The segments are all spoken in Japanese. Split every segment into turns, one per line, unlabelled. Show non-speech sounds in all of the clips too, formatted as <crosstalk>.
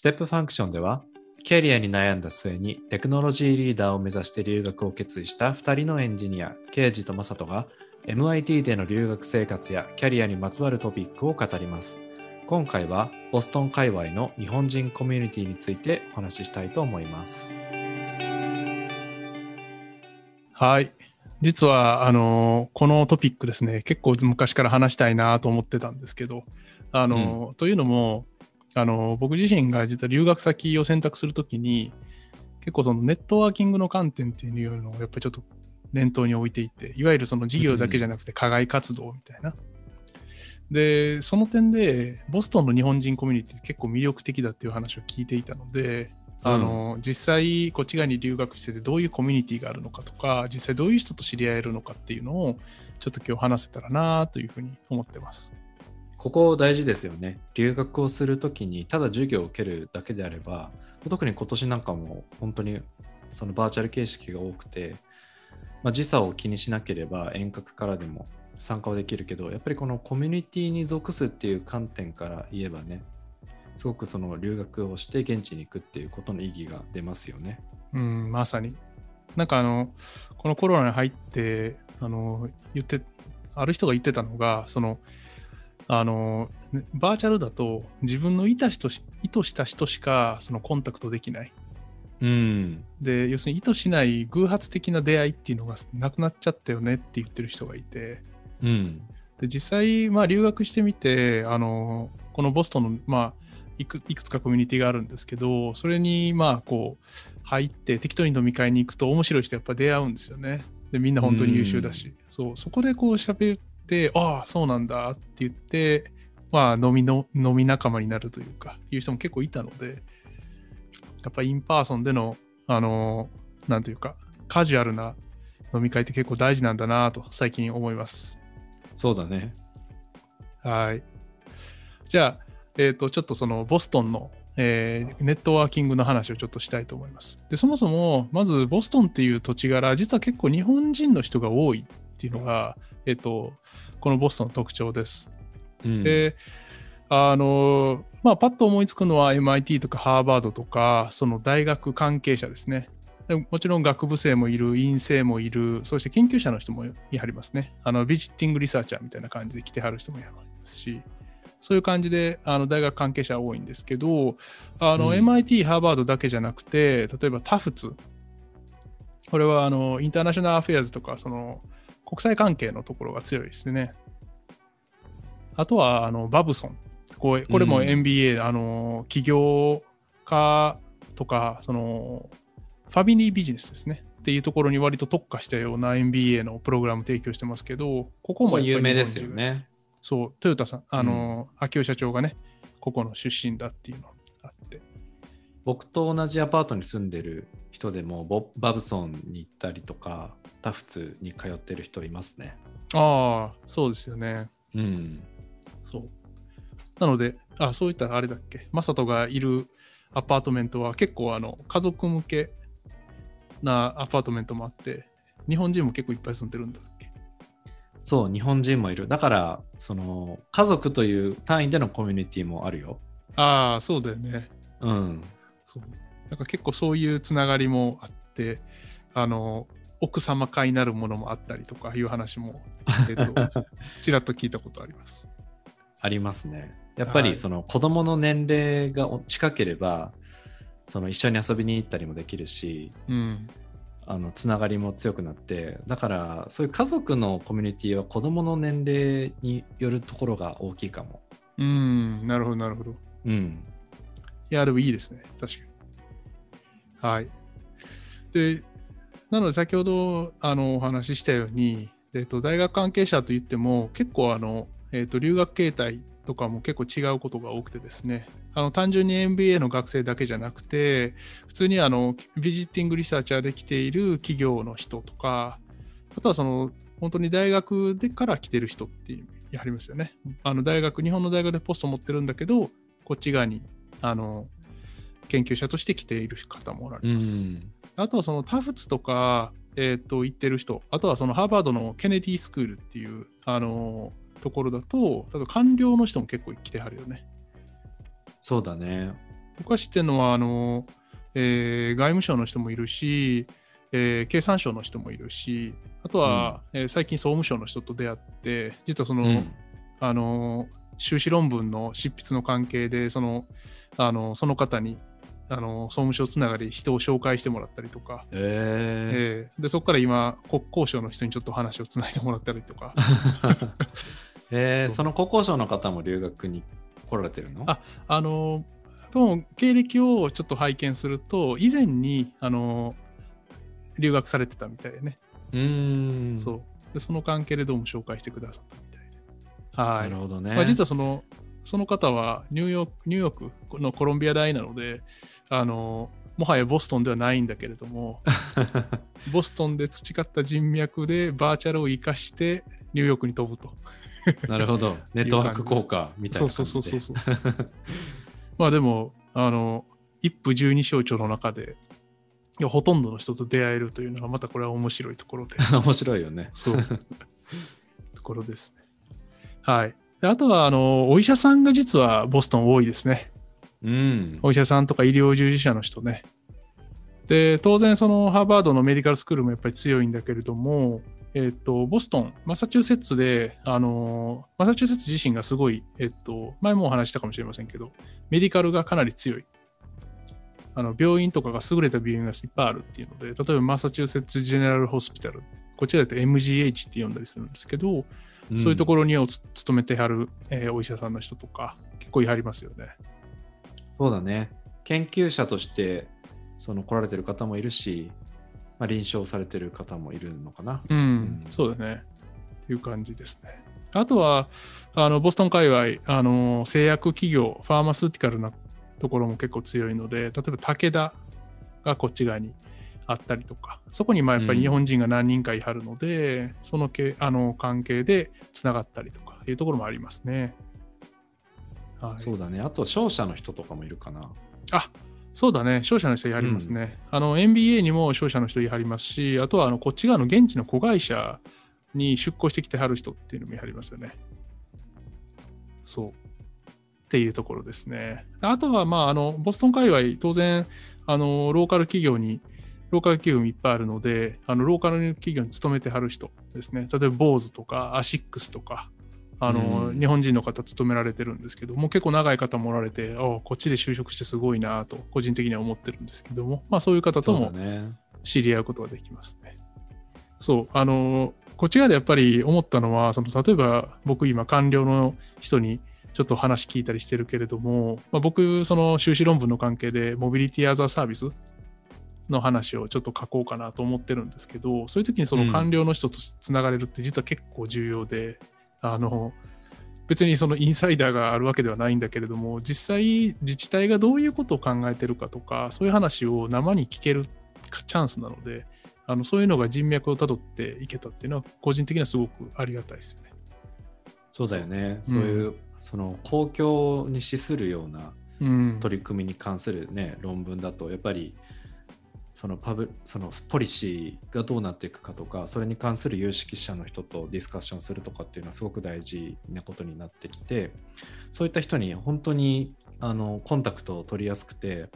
Step Function では、キャリアに悩んだ末にテクノロジーリーダーを目指して留学を決意した2人のエンジニア、ケイジとマサトが MIT での留学生活やキャリアにまつわるトピックを語ります。今回はボストン界隈の日本人コミュニティについてお話ししたいと思います。
はい。実は、あの、このトピックですね、結構昔から話したいなと思ってたんですけど、あの、うん、というのも、あの、僕自身が実は留学先を選択するときに、結構そのネットワーキングの観点っていうのをやっぱりちょっと念頭に置いていて、いわゆるその事業だけじゃなくて課外活動みたいな。うん、で、その点で、ボストンの日本人コミュニティ結構魅力的だっていう話を聞いていたので、あの、うん、実際こっち側に留学しててどういうコミュニティがあるのかとか実際どういう人と知り合えるのかっていうのをちょっと今日話せたらなというふうに思ってます。
ここ大事ですよね。留学をするときにただ授業を受けるだけであれば特に今年なんかも本当にそのバーチャル形式が多くて、まあ、時差を気にしなければ遠隔からでも参加はできるけどやっぱりこのコミュニティに属すっていう観点から言えばねすごくその留学をして現地に行くっていうことの意義が出ますよね。
うん、まさに。なんかあの、このコロナに入って、あの、言って、ある人が言ってたのが、その、あの、バーチャルだと自分の意図意図した人しかそのコンタクトできない。
うん、
で要するに意図しない偶発的な出会いっていうのがなくなっちゃったよねって言ってる人がいて、
うん、
で実際、まあ、留学してみてあのこのボストンの、まあ、いくいくつかコミュニティがあるんですけどそれにまあこう入って適当に飲み会に行くと面白い人やっぱ出会うんですよね。でみんな本当に優秀だし、そうそこでこう喋ってああそうなんだって言ってまあ飲みの飲み仲間になるというかいう人も結構いたのでやっぱ in person でのあのなんというかカジュアルな飲み会って結構大事なんだなと最近思います。
そうだね。
はい。じゃあえーと、ちょっとそのボストンの、えー、ネットワーキングの話をちょっとしたいと思います。でそもそもまずボストンっていう土地柄実は結構日本人の人が多いっていうのが、えーと、このボストンの特徴です。
うん、
であのまあ、パッと思いつくのは MIT とかハーバードとかその大学関係者ですね。もちろん学部生もいる、院生もいる、そして研究者の人もいはりますね。あのビジッティングリサーチャーみたいな感じで来てはる人もいますし、そういう感じであの大学関係者多いんですけど、あの、うん、MIT、ハーバードだけじゃなくて、例えばタフツ、これはあのインターナショナルアフェアーズとか、その国際関係のところが強いですね。あとはあのバブソン。これこれも MBA、うん、あの起業家とか、そのファミリービジネスですね。っていうところに割と特化したような MBA のプログラム提供してますけど、ここも
有名ですよね。
そう、トヨタさん、あの、うん、秋代社長がね、ここの出身だっていうの。
僕と同じアパートに住んでる人でも、ボバブソンに行ったりとか、タフツに通ってる人いますね。
ああ、そうですよね。
うん。
そう。なので、あそういったあれだっけ、マサトがいるアパートメントは結構あの家族向けなアパートメントもあって、日本人も結構いっぱい住んでるんだ
そう、日本人もいる。だから、その、家族という単位でのコミュニティもあるよ。
ああ、そうだよね。
うん。
そう。なんか結構そういうつながりもあって、あの、奥様会になるものもあったりとかいう話も、えっと、<laughs> ちらっと聞いたことあります。
ありますね。やっぱりその子供の年齢が近ければ、その一緒に遊びに行ったりもできるし、
うん、
あのつながりも強くなってだからそういう家族のコミュニティは子どもの年齢によるところが大きいかも
うんなるほどなるほど
うん
いやでもいいですね。確かに。はい。でなので先ほどあのお話ししたように、えー、と大学関係者といっても結構あの、えー、と留学形態とかも結構違うことが多くてですね。あの単純に MBA の学生だけじゃなくて普通にあのビジティングリサーチャーで来ている企業の人とかあとはその本当に大学でから来てる人っていうやりますよね。あの大学日本の大学でポスト持ってるんだけどこっち側にあの研究者として来ている方もおられます。あとはそのタフツとか、えー、と行ってる人、あとはそのハーバードのケネディスクールっていうあのところだと、例えば官僚の人も結構来てはるよね。
そうだね。
僕が知ってるのは、あの、えー外務省の人もいるし、えー経産省の人もいるし、あとは、えー最近総務省の人と出会って、実はその、
うん
あの修士論文の執筆の関係でそのあのその方にあの総務省つながり人を紹介してもらったりとか、
え
え。ーでそこから今国交省の人にちょっと話をつないでもらったりとか。<laughs>
ー。えーその国交省の方も留学に来られてるの？
ああのどうも経歴をちょっと拝見すると以前にあの留学されてたみたいでね、
うーん。
そう。でその関係でどうも紹介してくださったみたい。
ないるほどね、
まあ、実はそのその方はニューヨークニューヨークのコロンビア大なのであのもはやボストンではないんだけれども <laughs> ボストンで培った人脈でバーチャルを生かしてニューヨークに飛ぶと。
なるほど。<laughs> ネットワーク効果みたい
そう
な感じで。
そうそうそうそう。まあでもあの一夫十二省庁の中でいやほとんどの人と出会えるというのがまたこれは面白いところで。<laughs>
面白いよね。
そう。ところですね。はい。であとはあのお医者さんが実はボストン多いですね。
うん
お医者さんとか医療従事者の人ね。で、当然そのハーバードのメディカルスクールもやっぱり強いんだけれども、えっと、ボストン、マサチューセッツで、あの、マサチューセッツ自身がすごい、えっと、前もお話ししたかもしれませんけど、メディカルがかなり強い。あの病院とかが優れた病院がいっぱいあるっていうので、例えばマサチューセッツ・ジェネラル・ホスピタル、こちらだと MGH って呼んだりするんですけど、そういうところにおつ勤めてはる、えーお医者さんの人とか、結構いはりますよね。
そうだね研究者としてその来られてる方もいるし、まあ、臨床されてる方もいるのかな
うん、
うん
そうだね。っていう感じですね。あとは、あのボストン界隈、あの製薬企業、ファーマスーティカルなところも結構強いので、例えば武田がこっち側にあったりとか、そこにまあやっぱり日本人が何人かいはるので、そのけあの関係でつながったりとかいうところもありますね。はい、
そうだねあと商社の人とかもいるかな
あそうだね、商社の人いはりますね。あの MBA にも商社の人いはりますし、あとはあのこっち側の現地の子会社に出向してきてはる人っていうのもいはりますよね。そう。っていうところですね。あとは、まあ、あのボストン界隈、当然あの、ローカル企業に、ローカル企業もいっぱいあるので、あのローカル企業に勤めてはる人ですね。例えば、坊主とか、アシックスとか、あの
うん
日本人の方勤められてるんですけどもう結構長い方もおられておこっちで就職してすごいなと個人的には思ってるんですけども、まあ、そういう方とも
ね
知り合うことができますね。そうあのこっち側でやっぱり思ったのはその例えば僕今官僚の人にちょっと話聞いたりしてるけれども、まあ、僕その修士論文の関係でモビリティアザーサービスの話をちょっと書こうかなと思ってるんですけどそういう時にその官僚の人とつながれるって実は結構重要で、あの別にそのインサイダーがあるわけではないんだけれども実際自治体がどういうことを考えてるかとかそういう話を生に聞けるチャンスなのであのそういうのが人脈をたどっていけたっていうのは個人的にはすごくありがたいですよね。
そうだよね。
うん。
そういう、その公共に資するような
うん、
取り組みに関するね論文だとやっぱりそのパブそのポリシーがどうなっていくかとかそれに関する有識者の人とディスカッションするとかっていうのはすごく大事なことになってきてそういった人に本当にあのコンタクトを取りやすくて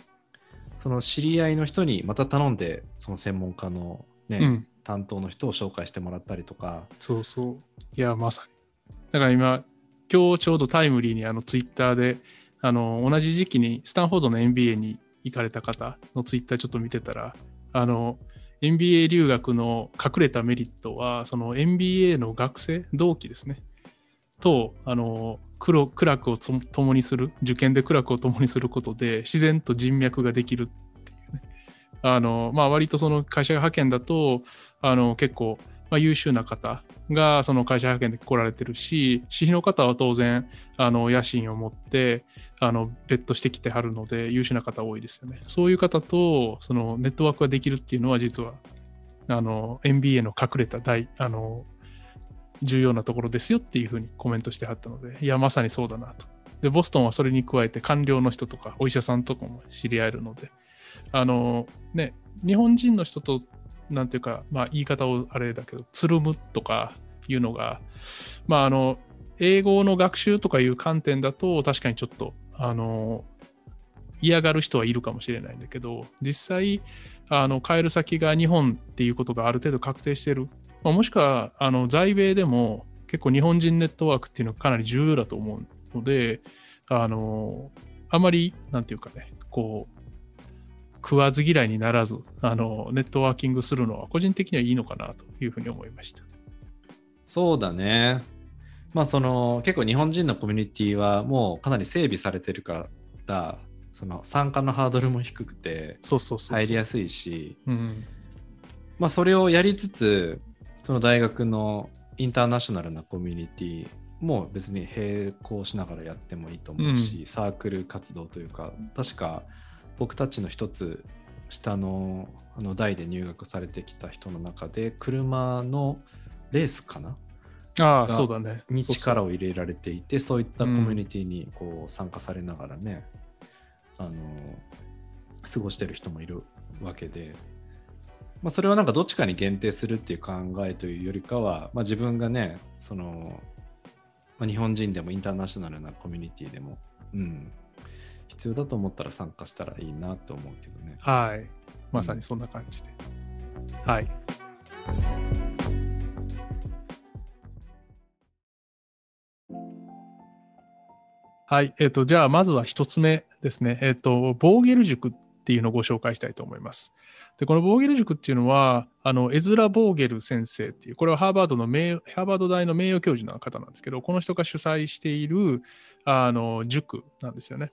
その知り合いの人にまた頼んでその専門家の、ね
うん、
担当の人を紹介してもらったりとか
そうそう。いや、まさに。だから今、今日ちょうどタイムリーにあのツイッターで、あの同じ時期にスタンフォードの MBA に行かれた方のツイッターちょっと見てたら、あの MBA 留学の隠れたメリットは、その MBA の学生、同期ですね、と、あの苦楽を共にする、受験で苦楽を共にすることで、自然と人脈ができるっていうね。あのまあ、割とその会社が派遣だと、あの結構、まあ、優秀な方がその会社派遣で来られてるし、私費の方は当然、あの野心を持って、あの別途してきてはるので、優秀な方多いですよね。そういう方とそのネットワークができるっていうのは、実はあの MBA の隠れた大あの重要なところですよっていうふうにコメントしてはったので、いや、まさにそうだなと。で、ボストンはそれに加えて官僚の人とかお医者さんとかも知り合えるので、あのね、日本人の人と、なんていうか、まあ言い方をあれだけど、つるむとかいうのが、まああの、英語の学習とかいう観点だと、確かにちょっと、あの、嫌がる人はいるかもしれないんだけど、実際、あの帰る先が日本っていうことがある程度確定してる。まあ、もしくはあの在米でも結構日本人ネットワークっていうのがかなり重要だと思うので、あのあまり、なんていうかね、こう、食わず嫌いにならず、あのネットワーキングするのは個人的にはいいのかなというふうに思いました。
そうだね。まあその結構日本人のコミュニティはもうかなり整備されてるからその参加のハードルも低くて入りやすいし、まあそれをやりつつその大学のインターナショナルなコミュニティも別に並行しながらやってもいいと思うし、うん、サークル活動というか確か僕たちの一つ下のあの代で入学されてきた人の中で車のレースかな？
ああそうだね。
に力を入れられていてそういったコミュニティにこう参加されながらね、うん、あの過ごしてる人もいるわけで、まあ、それはなんかどっちかに限定するっていう考えというよりかは、まあ、自分がねその、まあ、日本人でもインターナショナルなコミュニティでも、うん、必要だと思ったら参加したらいいなと思うけどね。
はい。まさにそんな感じで。うん、はい。はい。えっ、ー、と、じゃあ、まずは一つ目ですね。えっ、ー、と、ボーゲル塾っていうのをご紹介したいと思います。で、このボーゲル塾っていうのは、あの、エズラ・ボーゲル先生っていう、これはハーバードの名、ハーバード大の名誉教授の方なんですけど、この人が主催している、あの、塾なんですよね。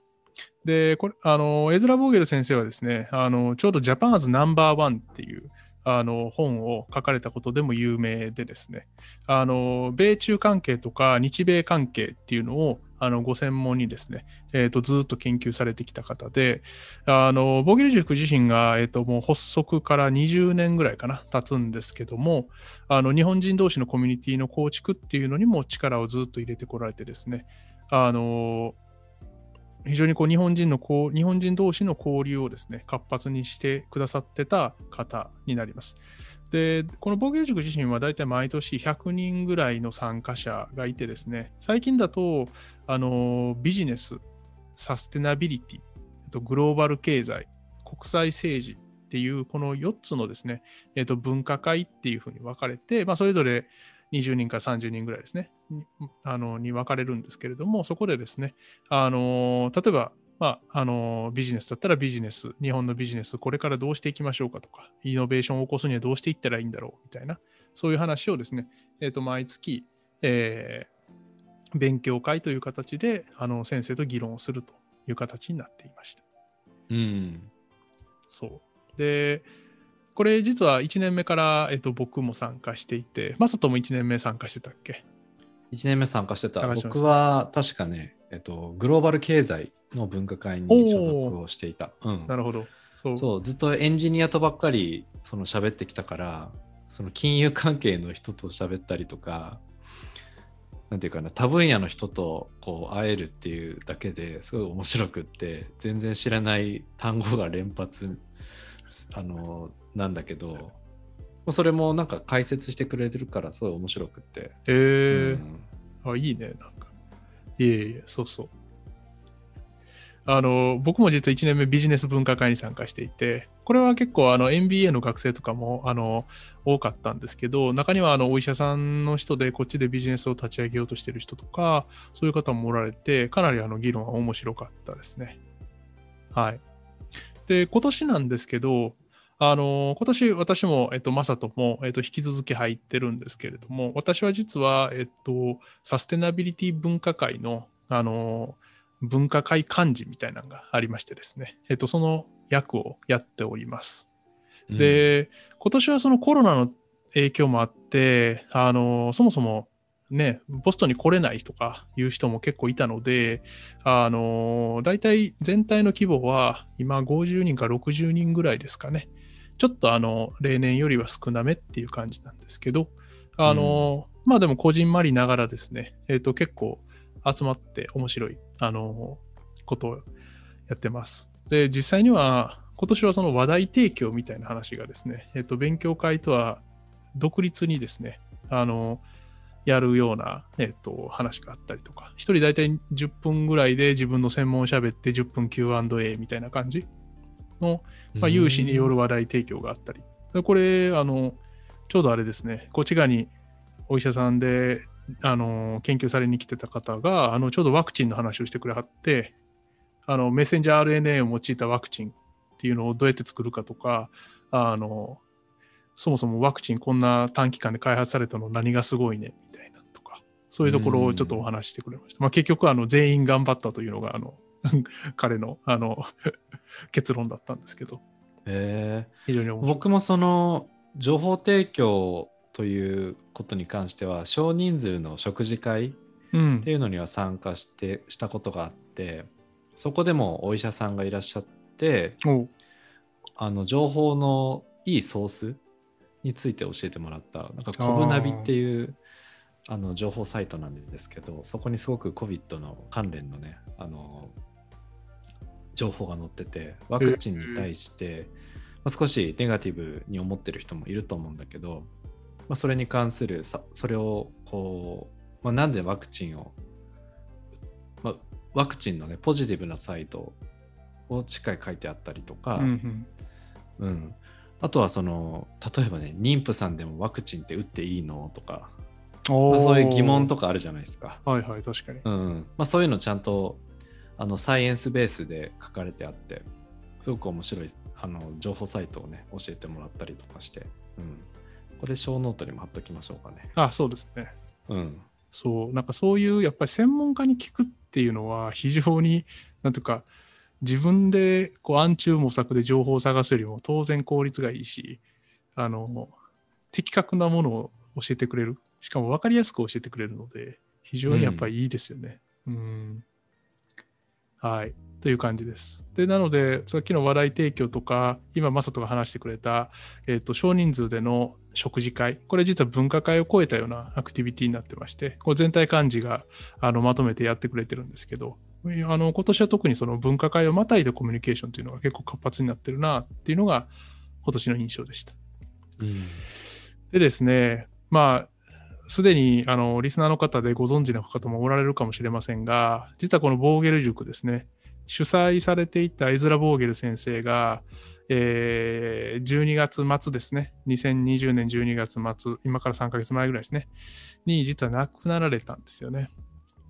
で、これ、あの、エズラ・ボーゲル先生はですね、あの、ちょうどジャパンアズナンバーワンっていう、あの本を書かれたことでも有名でですねあの米中関係とか日米関係っていうのをあのご専門にですね、えー、とずっと研究されてきた方であのボーゲル塾自身が、えー、ともう発足から20年ぐらいかな経つんですけどもあの日本人同士のコミュニティの構築っていうのにも力をずっと入れてこられてですねあの非常にこう日本人のこう日本人同士の交流をですね活発にしてくださってた方になります。でこのボーゲル塾自身は大体毎年100人ぐらいの参加者がいてですね最近だとあのビジネスサステナビリティグローバル経済国際政治っていうこの4つのですね、えー、と分科会っていうふうに分かれて、まあ、それぞれ20人から30人ぐらいですね、あのに分かれるんですけれども、そこでですね、あの例えば、まあ、あのビジネスだったらビジネス、日本のビジネス、これからどうしていきましょうかとか、イノベーションを起こすにはどうしていったらいいんだろうみたいな、そういう話をですね、えー、と毎月、えー、勉強会という形であの先生と議論をするという形になっていました。
うん。
そう。で、これ実は1年目から、えっと、僕も参加していて、マサトも1年目参加してたっけ
?1 年目参加してた。僕は確かね、えっと、グローバル経済の分科会に所属をしていた。
うん、なるほど
そう。そう、ずっとエンジニアとばっかりその喋ってきたから、その金融関係の人と喋ったりとか、なんていうかな、多分野の人とこう会えるっていうだけですごい面白くって、全然知らない単語が連発あのなんだけどそれもなんか解説してくれてるからすごい面白くて。へ
えー。うん、あいいねなんか。いえいえそうそう。あの僕も実は1年目ビジネス分科会に参加していてこれは結構あの MBA の学生とかもあの多かったんですけど中にはあのお医者さんの人でこっちでビジネスを立ち上げようとしてる人とかそういう方もおられてかなりあの議論は面白かったですね。はいで今年なんですけどあの今年私も、えっと、マサトも、えっと、引き続き入ってるんですけれども、私は実は、えっと、サステナビリティ分科会の、あの、分科会幹事みたいなのがありましてですね、えっと、その役をやっております。で、今年はそのコロナの影響もあって、あの、そもそもね、ボストンに来れないとかいう人も結構いたので、あの、大体全体の規模は今50人か60人ぐらいですかね。ちょっとあの例年よりは少なめっていう感じなんですけど、あの、うん、まあでもこじんまりながらですね、えっ、ー、と結構集まって面白い、あの、ことをやってます。で、実際には今年はその話題提供みたいな話がですね、えっ、ー、と勉強会とは独立にですね、あの、やるような、えっと、話があったりとか、一人大体10分ぐらいで自分の専門を喋って10分 Q&A みたいな感じの、まあ、有志による話題提供があったり。これ、あの、ちょうどあれですね、こっち側にお医者さんで、あの、研究されに来てた方が、あの、ちょうどワクチンの話をしてくれはって、あの、メッセンジャー RNA を用いたワクチンっていうのをどうやって作るかとか、あの、そもそもワクチンこんな短期間で開発されたの何がすごいねみそういうところをちょっとお話してくれました。まあ、結局、あの、全員頑張ったというのが、あの、<laughs> 彼の、あの、<laughs> 結論だったんですけど。
え
ー、非常に。
僕もその、情報提供ということに関しては、少人数の食事会っていうのには参加して、うん、したことがあって、そこでもお医者さんがいらっしゃって、あの情報のいいソースについて教えてもらった、なんかコブナビっていうあの情報サイトなんですけど、そこにすごく COVID の関連のね、あの情報が載ってて、ワクチンに対して、まあ、少しネガティブに思ってる人もいると思うんだけど、まあ、それに関するさ、それをこう、まあ、なんでワクチンを、まあ、ワクチンのね、ポジティブなサイトをしっかり書いてあったりとか、うん、うん、あとはその例えばね妊婦さんでもワクチンって打っていいの？とか、まあ、そういう疑問とかあるじゃないですか。
はいはい確かに、
うんまあ、そういうのちゃんとあのサイエンスベースで書かれてあってすごく面白いあの情報サイトをね教えてもらったりとかして、うん、これ小ノートにも貼っときましょうかね。
あそうですね。
うん、
そうなんかそういうやっぱり専門家に聞くっていうのは非常になんていうか自分でこう暗中模索で情報を探すよりも当然効率がいいし、あの、的確なものを教えてくれる。しかも分かりやすく教えてくれるので、非常にやっぱりいいですよね。うん、うんはい。という感じです。で、なので、さっきの話題提供とか、今、マサトが話してくれた、えっ、ー、と、少人数での食事会、これ実は分科会を超えたようなアクティビティになってまして、これ全体幹事があのまとめてやってくれてるんですけど、あの今年は特にその分科会をまたいでコミュニケーションというのが結構活発になってるなっていうのが今年の印象でした。
うん、
でですね、まあ、すでにあのリスナーの方でご存知の方もおられるかもしれませんが、実はこのボーゲル塾ですね、主催されていたエズラ・ボーゲル先生が、えー、12月末ですね、2020年12月末、今から3ヶ月前ぐらいですね、に実は亡くなられたんですよね。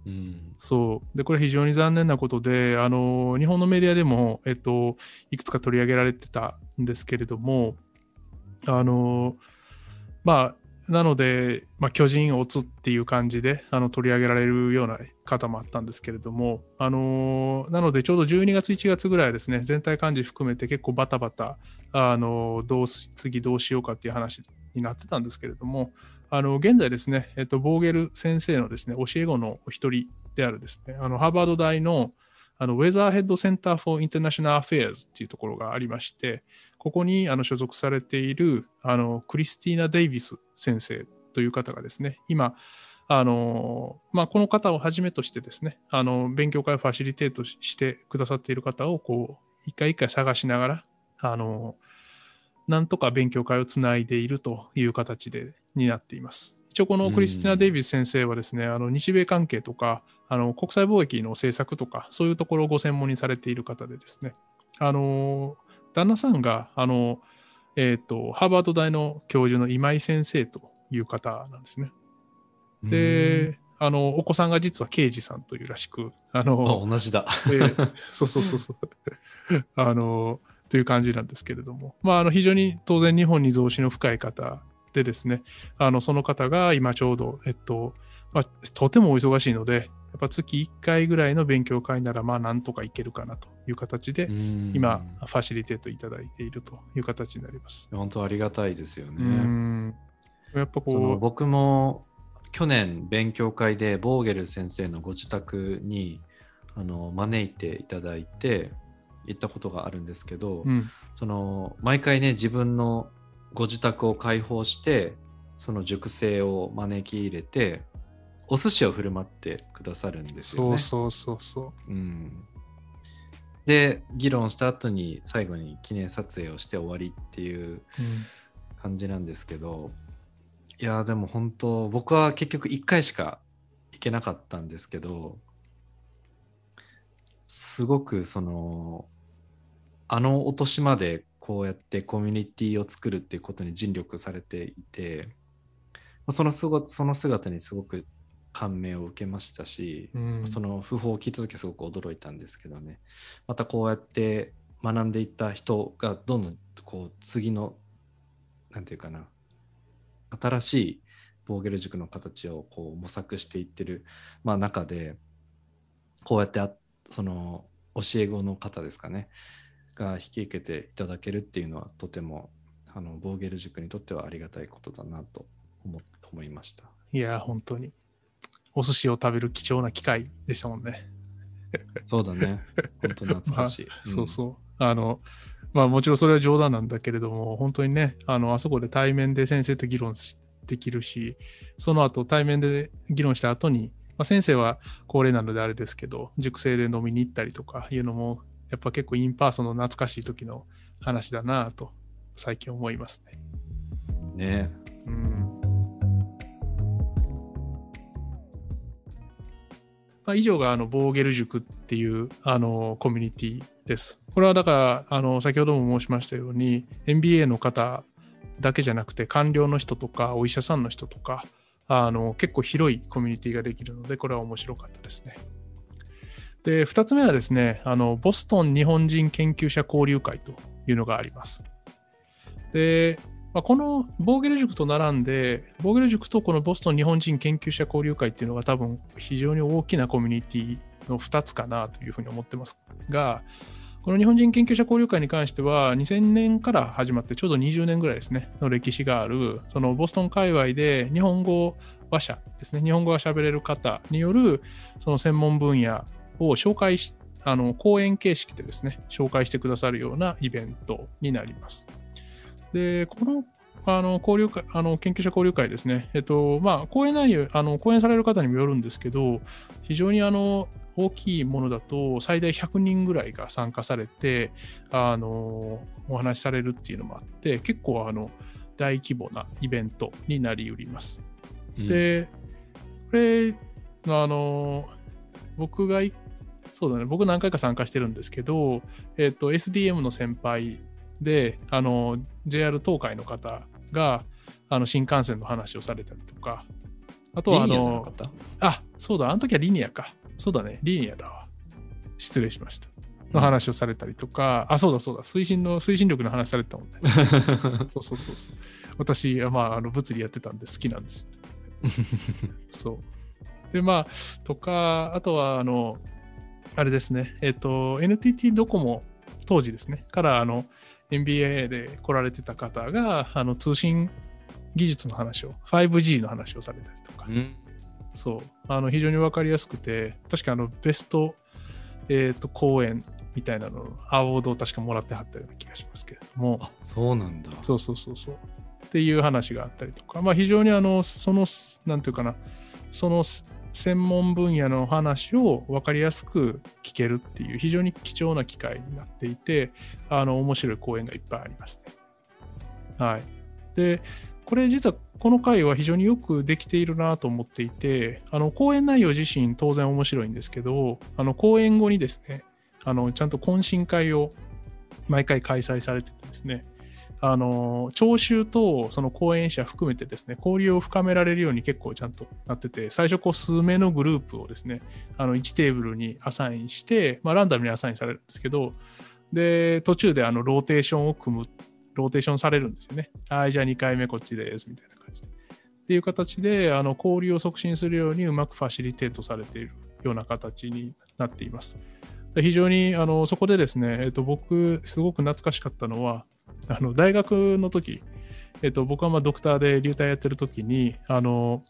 うん、
そうでこれ非常に残念なことであの日本のメディアでも、えっと、いくつか取り上げられてたんですけれどもあのまあなので、まあ、巨人を打つっていう感じであの取り上げられるような方もあったんですけれども、あのなのでちょうど12月、1月ぐらいですね、全体幹事含めて結構バタバタ、あのどう次どうしようかっていう話になってたんですけれども、あの現在ですね、えっと、ボーゲル先生のですね、教え子のお一人であるですね、あのハーバード大のあの Weatherhead Center for International Affairs っていうところがありまして、ここにあの所属されているあのクリスティーナ・デイビス先生という方がですね、今、あのまあ、この方をはじめとしてですね、あの勉強会をファシリテートしてくださっている方をこう一回一回探しながら、あのなんとか勉強会をつないでいるという形でになっています。一応このクリスティナ・デイビス先生はですね、あの日米関係とかあの国際貿易の政策とかそういうところをご専門にされている方でですね、あの旦那さんがあの、えーと、ハーバード大の教授の今井先生という方なんですね。で、あのお子さんが実は刑事さんというらしく、あの
同じだ、
そうそうそうそう。あのという感じなんですけれども、まあ、あの非常に当然日本に増資の深い方でですね、あのその方が今ちょうど、えっと、まあ、とてもお忙しいので、やっぱ月1回ぐらいの勉強会なら、まあなんとかいけるかなという形で、今、ファシリテートいただいているという形になります。
本当ありがたいですよね。
やっぱこ
う僕も去年勉強会でボーゲル先生のご自宅にあの招いていただいて行ったことがあるんですけど、
うん、
その毎回ね自分のご自宅を開放してその熟成を招き入れてお寿司を振る舞ってくださるんですよ
ね。そうそうそうそ
う。うん、で議論した後に最後に記念撮影をして終わりっていう感じなんですけど、うん、いいやでも本当僕は結局1回しか行けなかったんですけどすごくそのあのお年までこうやってコミュニティを作るっていうことに尽力されていてそのすごその姿にすごく感銘を受けましたし、
うん。
その訃報を聞いた時はすごく驚いたんですけどね。またこうやって学んでいった人がどんどんこう次のなんていうかな新しいボーゲル塾の形をこう模索していってる、まあ、中でこうやってあその教え子の方ですかねが引き受けていただけるっていうのはとてもあのボーゲル塾にとってはありがたいことだなと思思いました。
いや、本当に。お寿司を食べる貴重な機会でしたもんね。
そうだね。本当懐かしい。<laughs>
まあそうそう。あの、まあもちろんそれは冗談なんだけれども、本当にね、あの、あそこで対面で先生と議論しできるし、その後対面で議論した後に、まあ、先生は高齢なのであれですけど、塾生で飲みに行ったりとかいうのも、やっぱ結構 in person の懐かしい時の話だなぁと、最近思いますね。
うんね
うんまあ、以上があのボーゲル塾っていうあのコミュニティです。これはだからあの先ほども申しましたように MBA の方だけじゃなくて官僚の人とかお医者さんの人とかあの結構広いコミュニティができるのでこれは面白かったですね。で2つ目はですねあのボストン日本人研究者交流会というのがあります。でまあ、このボーゲル塾と並んで、ボーゲル塾とこのボストン日本人研究者交流会っていうのが多分非常に大きなコミュニティの2つかなというふうに思ってますが、この日本人研究者交流会に関しては2000年から始まってちょうど20年ぐらいですね、の歴史がある、そのボストン界隈で日本語話者ですね、日本語が喋れる方によるその専門分野を紹介し、あの講演形式でですね、紹介してくださるようなイベントになります。で、このあの交流会あの研究者交流会ですね、えっとまあ、講演内容あの、講演される方にもよるんですけど、非常にあの大きいものだと、最大100人ぐらいが参加されて、あのお話しされるっていうのもあって、結構あの大規模なイベントになりうります。
うん
で、これ、あの、僕がい、そうだね、僕何回か参加してるんですけど、えっ、と、SDM の先輩で、あの、JR 東海の方が、あの、新幹線の話をされたりとか、あとは、あのあ、そうだ、あの時はリニアか。そうだね、リニアだわ。失礼しました。の話をされたりとか、あ、そうだそうだ、推進の、推進力の話されてたもんね。<laughs> そうそうそうそう。私、まあ、あの物理やってたんで好きなんですよ。<laughs> そう。で、まあ、とか、あとは、あの、あれですね、えっ、と、NTT ドコモ、当時ですね、から、あの、MBA で来られてた方が、あの、通信技術の話を、5G の話をされたりとか、
うん。
そう、あの、非常にわかりやすくて、確か、あの、ベスト、えっ、と、講演みたいなの、アワードを確かもらってはったような気がしますけれども、
あそうなんだ。
そうそうそうそう。っていう話があったりとか、まあ、非常にあの、その、なんていうかな、その専門分野の話を分かりやすく聞けるっていう、非常に貴重な機会になっていて、あの、面白い講演がいっぱいありますね。はい。で、これ実はこの回は非常によくできているなと思っていて、あの講演内容自身当然面白いんですけど、あの講演後にですね、あのちゃんと懇親会を毎回開催されててですね、あの聴衆とその講演者含めてですね、交流を深められるように結構ちゃんとなってて、最初こう数名のグループをですね、あの1テーブルにアサインして、まあ、ランダムにアサインされるんですけど、で、途中であのローテーションを組む、ローテーションされるんですよね。はい、じゃあ2回目こっちです、みたいな感じで。っていう形で、あの交流を促進するようにうまくファシリテートされているような形になっています。非常にあのそこでですね、えっと、僕、すごく懐かしかったのは、あの大学の時、えっと、僕はまあドクターで流体やってる時に、あの、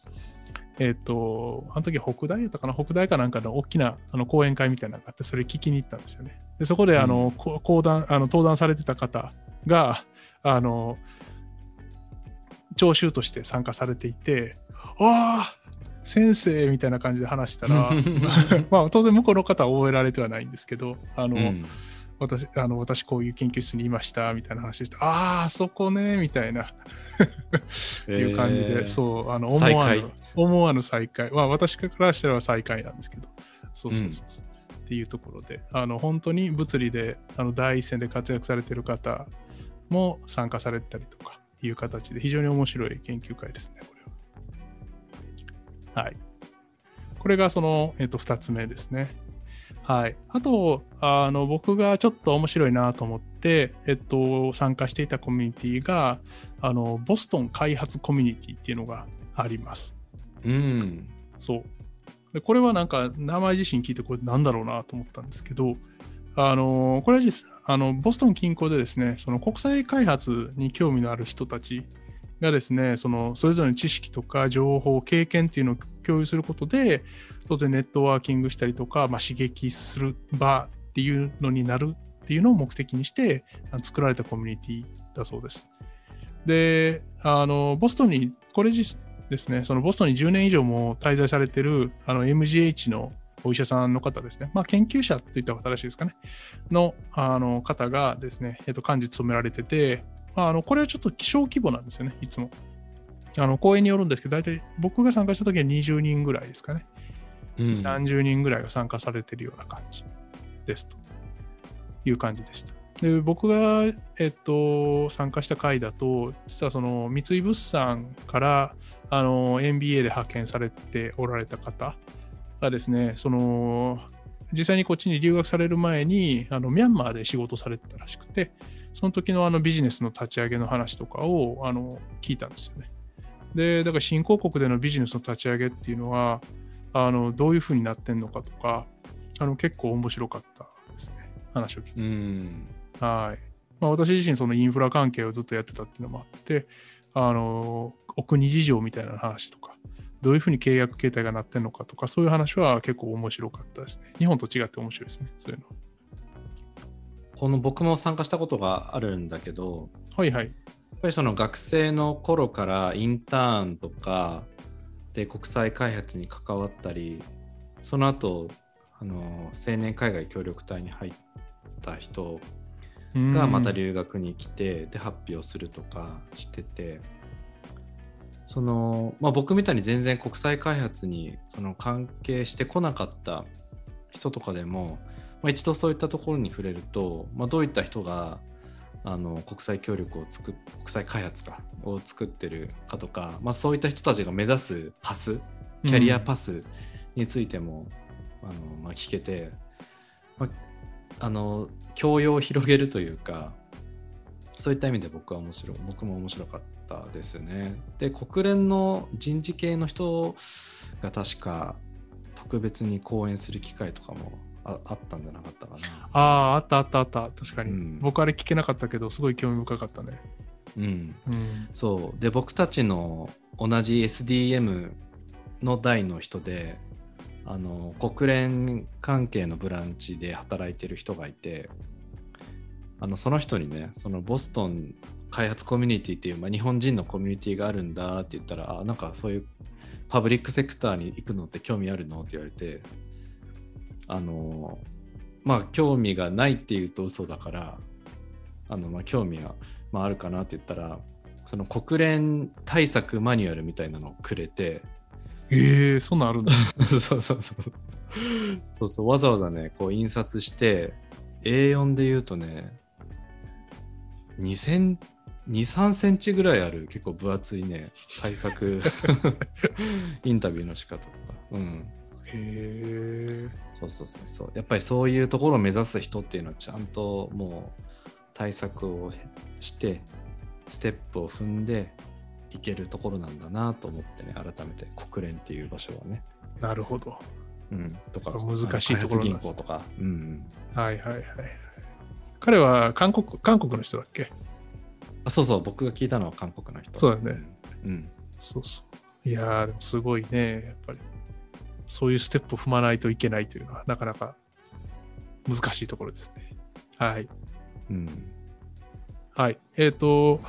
えっと、あの時北大やったかな、北大かなんかの大きなあの講演会みたいなのがあって、それ聞きに行ったんですよね。でそこであの、
うん。
こ講談あの登壇されてた方が、あの、聴衆として参加されていて、ああ、先生みたいな感じで話したら、<laughs> まあ当然向こうの方は覚えられてはないんですけど、あの、
うん
私、あの私こういう研究室にいましたみたいな話をして、ああ、そこね、みたいないう感じで、
えー
そう、あの思わぬ、思わぬ再会。まあ、私からしたら再会なんですけど、そうそうそうそう。っていうところで、あの本当に物理であの第一線で活躍されている方も参加されてたりとかいう形で、非常に面白い研究会ですね、これは。はい。これがその、えっと2つ目ですね。はい。あと、あの僕がちょっと面白いなと思って、えっと、参加していたコミュニティが、あの、ボストン開発コミュニティっていうのがあります。
うん。
そう。でこれはなんか名前自身聞いてこれなんだろうなと思ったんですけど、あのこれは実あのボストン近郊でですね、その国際開発に興味のある人たちがですね、そのそれぞれの知識とか情報、経験っていうのを共有することで、当然ネットワーキングしたりとか、まあ、刺激する場っていうのになるっていうのを目的にして作られたコミュニティだそうです。で、あのボストンに、これですね、そのボストンに10年以上も滞在されてるあの MGH のお医者さんの方ですね、まあ、研究者といった方らしいですかね、のあの方がですね、えっと、幹事務められてて、あ、あのこれはちょっと小規模なんですよね、いつも。あの講演によるんですけど、大体僕が参加した時は20人ぐらいですかね。
うん。
何十人ぐらいが参加されてるような感じですという感じでした。で僕が、えっと、参加した回だと、実はその三井物産からあの MBA で派遣されておられた方がですね、その実際にこっちに留学される前にあのミャンマーで仕事されてたらしくて、その時のあのビジネスの立ち上げの話とかをあの聞いたんですよね。で、だから新興国でのビジネスの立ち上げっていうのは、あのどういうふうになってんのかとか、あの結構面白かったですね、話を聞いて。
うん。
はいまあ、私自身、そのインフラ関係をずっとやってたっていうのもあって、あのお国事情みたいな話とか、どういうふうに契約形態がなってんのかとか、そういう話は結構面白かったですね。日本と違って面白いですね、そういうの。
この僕も参加したことがあるんだけど、
はいはい。
やっぱりその学生の頃からインターンとかで国際開発に関わったりその後あの青年海外協力隊に入った人がまた留学に来てで発表するとかしててその、まあ、僕みたいに全然国際開発にその関係してこなかった人とかでも、まあ、一度そういったところに触れると、まあ、どういった人があの国際協力を作っ国際開発かを作ってるかとか、まあ、そういった人たちが目指すパスキャリアパスについても、あのまあ、聞けて、まあ、あの教養を広げるというかそういった意味で僕は面白い僕も面白かったですね。で国連の人事系の人が確か特別に講演する機会とかもああったんじゃなかったかな。
ああ、あったあったあった。確かに。
うん
僕あれ聞けなかったけど、すごい興味深かったね。
うん、
うん。
そうで僕たちの同じ SDM の代の人であの国連関係のブランチで働いてる人がいてあのその人にねそのボストン開発コミュニティっていう、まあ、日本人のコミュニティがあるんだって言ったらあなんかそういうパブリックセクターに行くのって興味あるのって言われてあのまあ興味がないって言うと嘘だからあのまあ興味は、まあ、あるかなって言ったらその国連対策マニュアルみたいなのをくれて
ええそんなんあるんだ。<laughs>
そうそうそうそう。そうわざわざねこう印刷して A4 で言うとね2 3センチぐらいある結構分厚いね対策 <laughs> インタビューの仕方とか。うん
へえ。
そうそうそうそう。やっぱりそういうところを目指す人っていうのはちゃんともう対策をしてステップを踏んでいけるところなんだなと思ってね改めて。国連っていう場所はね。
なるほど。
うん、とか
難しいところ
銀行とか、うん。うん、
はいはいはい。彼は韓国韓国の人だっけ？
あそうそう。僕が聞いたのは韓国の人。
そうだね。
うん。
そうそう。いやー、でもすごいね、やっぱり。そういうステップを踏まないといけないというのは、なかなか難しいところですね。はい。
うん
はい。えっ、と、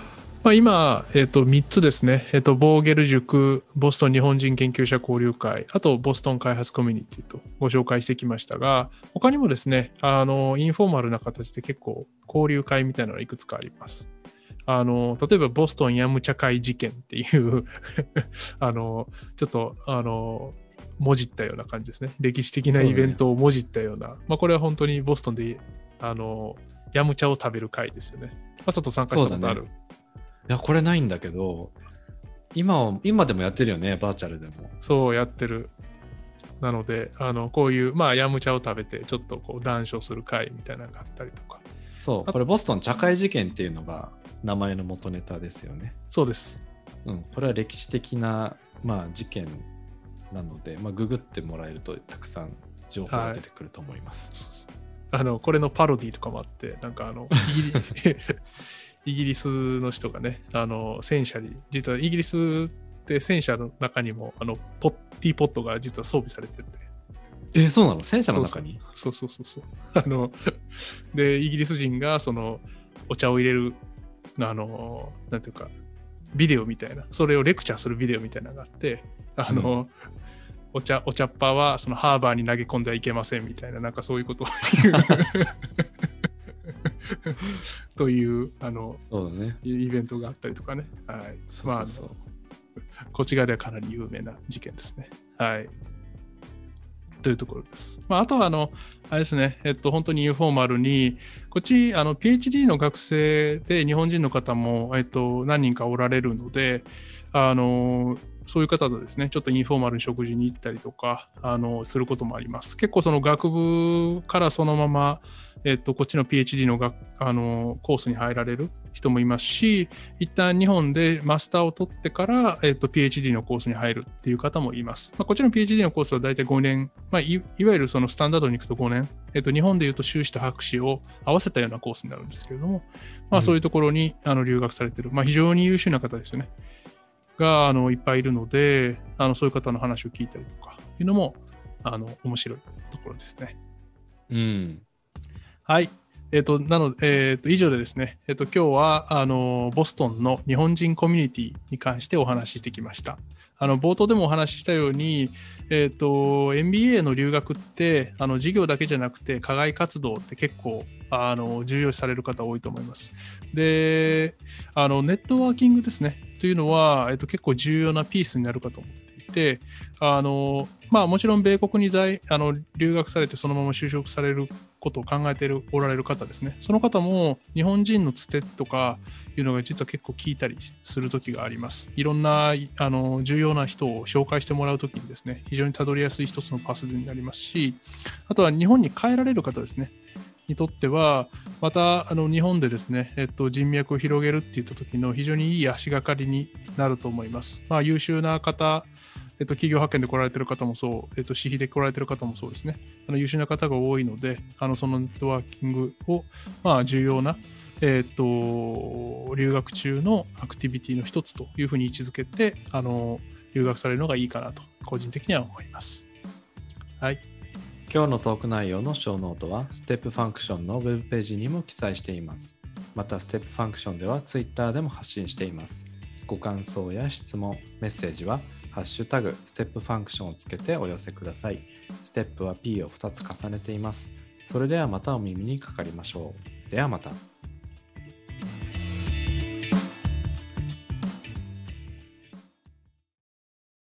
まあ、今、えっ、と、3つですね。えっ、と、ボーゲル塾、ボストン日本人研究者交流会、あと、ボストン開発コミュニティとご紹介してきましたが、他にもですね、あの、インフォーマルな形で結構交流会みたいなのがいくつかあります。あの、例えば、ボストンヤムチャ会事件っていう <laughs> あの、ちょっと、あの、もじったような感じですね。歴史的なイベントをもじったような、まあ、これは本当にボストンで、あの、ヤムチャを食べる会ですよね。まさと参加したことある、
いや、これないんだけど、今は、今でもやってるよね、バーチャルでも。
そうやってる。なので、あのこういう、まあ、ヤムチャを食べて、ちょっとこう談笑する会みたいなのがあったりとか。
そう、これボストン茶会事件っていうのが名前の元ネタですよね。
そうです。
うん、これは歴史的な、まあ、事件なので、まあ、ググってもらえるとたくさん情報が出てくると思います。
そうそうあのこれのパロディとかもあって、なんかあの <laughs> イギリスの人がね、あの戦車に、実はイギリスって戦車の中にもあのポッティーポットが実は装備されてて、
え、そうなの？戦車の中に？
そうそうそうそう。あの、で、イギリス人がそのお茶を入れる、あの、なんていうか、ビデオみたいな、それをレクチャーするビデオみたいなのがあって、あの、お茶、お茶っ葉はそのハーバーに投げ込んではいけませんみたいな、なんかそういうことを言う。<laughs> という、あの、
そうだね。
イベントがあったりとかね。はい。
そうそうそう。
こっち側ではかなり有名な事件ですね。はい。というところです。まあ、あとは、あの、あれですね、えっと、本当にインフォーマルに、こっち、あの、PhD の学生で日本人の方も、えっと、何人かおられるので、あの、そういう方とですね、ちょっとインフォーマルに食事に行ったりとか、あの、することもあります。結構その学部からそのまま、えっと、こっちの PhD のがあのコースに入られる人もいますし、一旦日本でマスターを取ってから、えっと、PhD のコースに入るっていう方もいます。まあ、こっちの PhD のコースは大体5年、まあ、いいわゆるそのスタンダードに行くと5年、えっと、日本でいうと修士と博士を合わせたようなコースになるんですけれども、まあ、そういうところにあの留学されてる、まあ、非常に優秀な方ですよね。があのいっぱいいるので、あのそういう方の話を聞いたりとかいうのもあの面白いところですね。
うん。
はい。えっ、と、なので、えっ、と、以上でですね、えっ、と、今日は、あの、ボストンの日本人コミュニティに関してお話ししてきました。あの、冒頭でもお話ししたように、えっ、と、MBA の留学って、あの、授業だけじゃなくて、課外活動って結構、あの、重要視される方多いと思います。で、あの、ネットワーキングですね。というのは、えっ、と、結構重要なピースになるかと思っていて、あの、まあ、もちろん米国に在あの留学されてそのまま就職されることを考えてるおられる方ですね。その方も日本人のつてとかいうのが実は結構聞いたりする時があります。いろんなあの重要な人を紹介してもらう時にですね、非常にたどりやすい一つのパスになりますし、あとは日本に帰られる方ですね。にとっては、またあの日本でですね、えっと、人脈を広げるっていった時の非常にいい足がかりになると思います。まあ、優秀な方、えっと、企業派遣で来られてる方もそう、えっと、私費で来られてる方もそうですね。あの優秀な方が多いので、あのそのネットワーキングを、まあ、重要な、えっと、留学中のアクティビティの一つというふうに位置づけて、あの留学されるのがいいかなと、個人的には思います。はい。
今日のトーク内容のショーノートは、 Step Function のウェブページにも記載しています。また、 Step Function では Twitter でも発信しています。ご感想や質問、メッセージは、ハッシュタグ、ステップファンクションをつけてお寄せください。ステップは P を2つ重ねています。それではまたお耳にかかりましょう。ではまた。